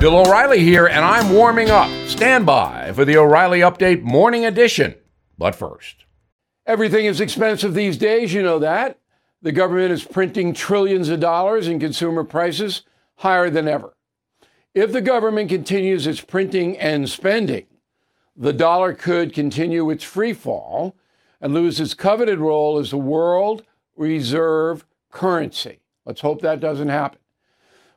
Bill O'Reilly here, and I'm warming up. Stand by for the O'Reilly Update Morning Edition. But first, everything is expensive these days, you know that. The government is printing trillions of dollars and consumer prices higher than ever. If the government continues its printing and spending, the dollar could continue its free fall and lose its coveted role as the world reserve currency. Let's hope that doesn't happen.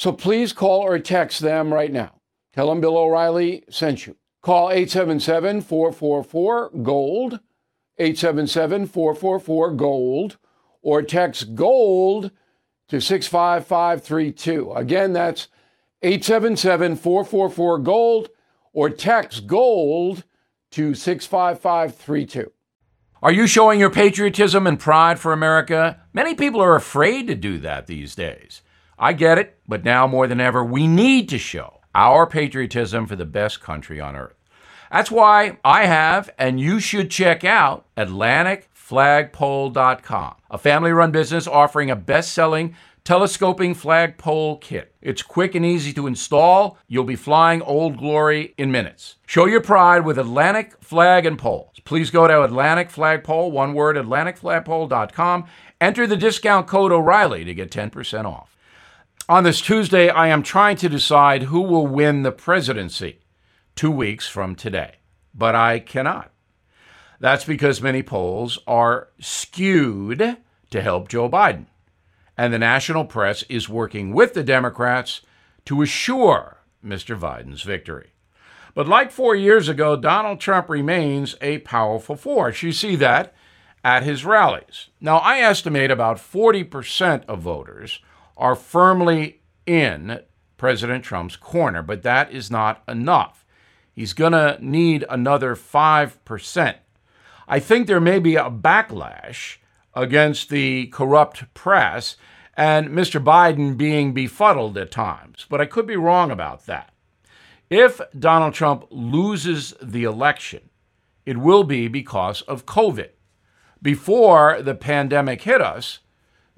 So please call or text them right now. Tell them Bill O'Reilly sent you. Call 877 444 GOLD, 877 444 GOLD, or text GOLD to 65532. Again, that's 877 444 GOLD, or text GOLD to 65532. Are you showing your patriotism and pride for America? Many people are afraid to do that these days. I get it, but now more than ever, we need to show our patriotism for the best country on earth. That's why I have, and you should check out AtlanticFlagpole.com, a family run business offering a best selling telescoping flagpole kit. It's quick and easy to install. You'll be flying Old Glory in minutes. Show your pride with Atlantic Flag and Poles. Please go to Atlantic Flagpole, one word, AtlanticFlagpole.com. Enter the discount code O'Reilly to get 10% off. On this Tuesday, I am trying to decide who will win the presidency two weeks from today, but I cannot. That's because many polls are skewed to help Joe Biden, and the national press is working with the Democrats to assure Mr. Biden's victory. But like four years ago, Donald Trump remains a powerful force. You see that at his rallies. Now, I estimate about 40% of voters are firmly in President Trump's corner, but that is not enough. He's going to need another 5%. I think there may be a backlash against the corrupt press and Mr. Biden being befuddled at times, but I could be wrong about that. If Donald Trump loses the election, it will be because of COVID. Before the pandemic hit us,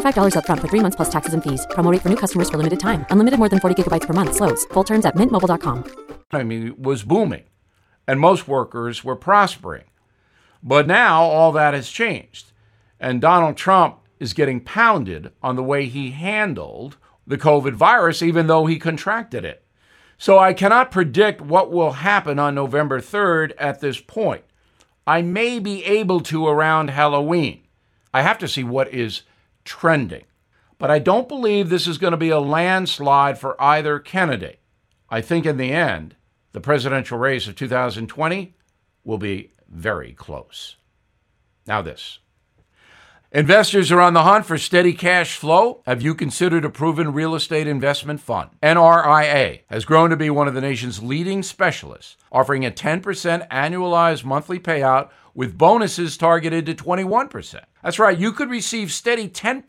slash $45 upfront for 3 months plus taxes and fees. Promo for new customers for limited time. Unlimited more than 40 gigabytes per month slows. Full terms at mintmobile.com. I mean, was booming, and most workers were prospering. But now all that has changed, and Donald Trump is getting pounded on the way he handled the COVID virus, even though he contracted it. So I cannot predict what will happen on November 3rd at this point. I may be able to around Halloween. I have to see what is trending. But I don't believe this is going to be a landslide for either candidate. I think in the end, the presidential race of 2020 will be very close. Now, this. Investors are on the hunt for steady cash flow. Have you considered a proven real estate investment fund? NRIA has grown to be one of the nation's leading specialists, offering a 10% annualized monthly payout with bonuses targeted to 21%. That's right, you could receive steady 10%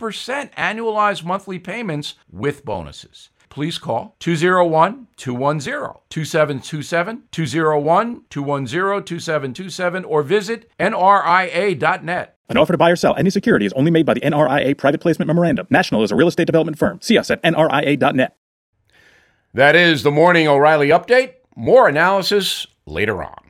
annualized monthly payments with bonuses please call 201 210 2727 201 210 2727 or visit nria.net. An offer to buy or sell any security is only made by the NRIA Private Placement Memorandum. National is a real estate development firm. See us at nria.net. That is the Morning O'Reilly Update. More analysis later on.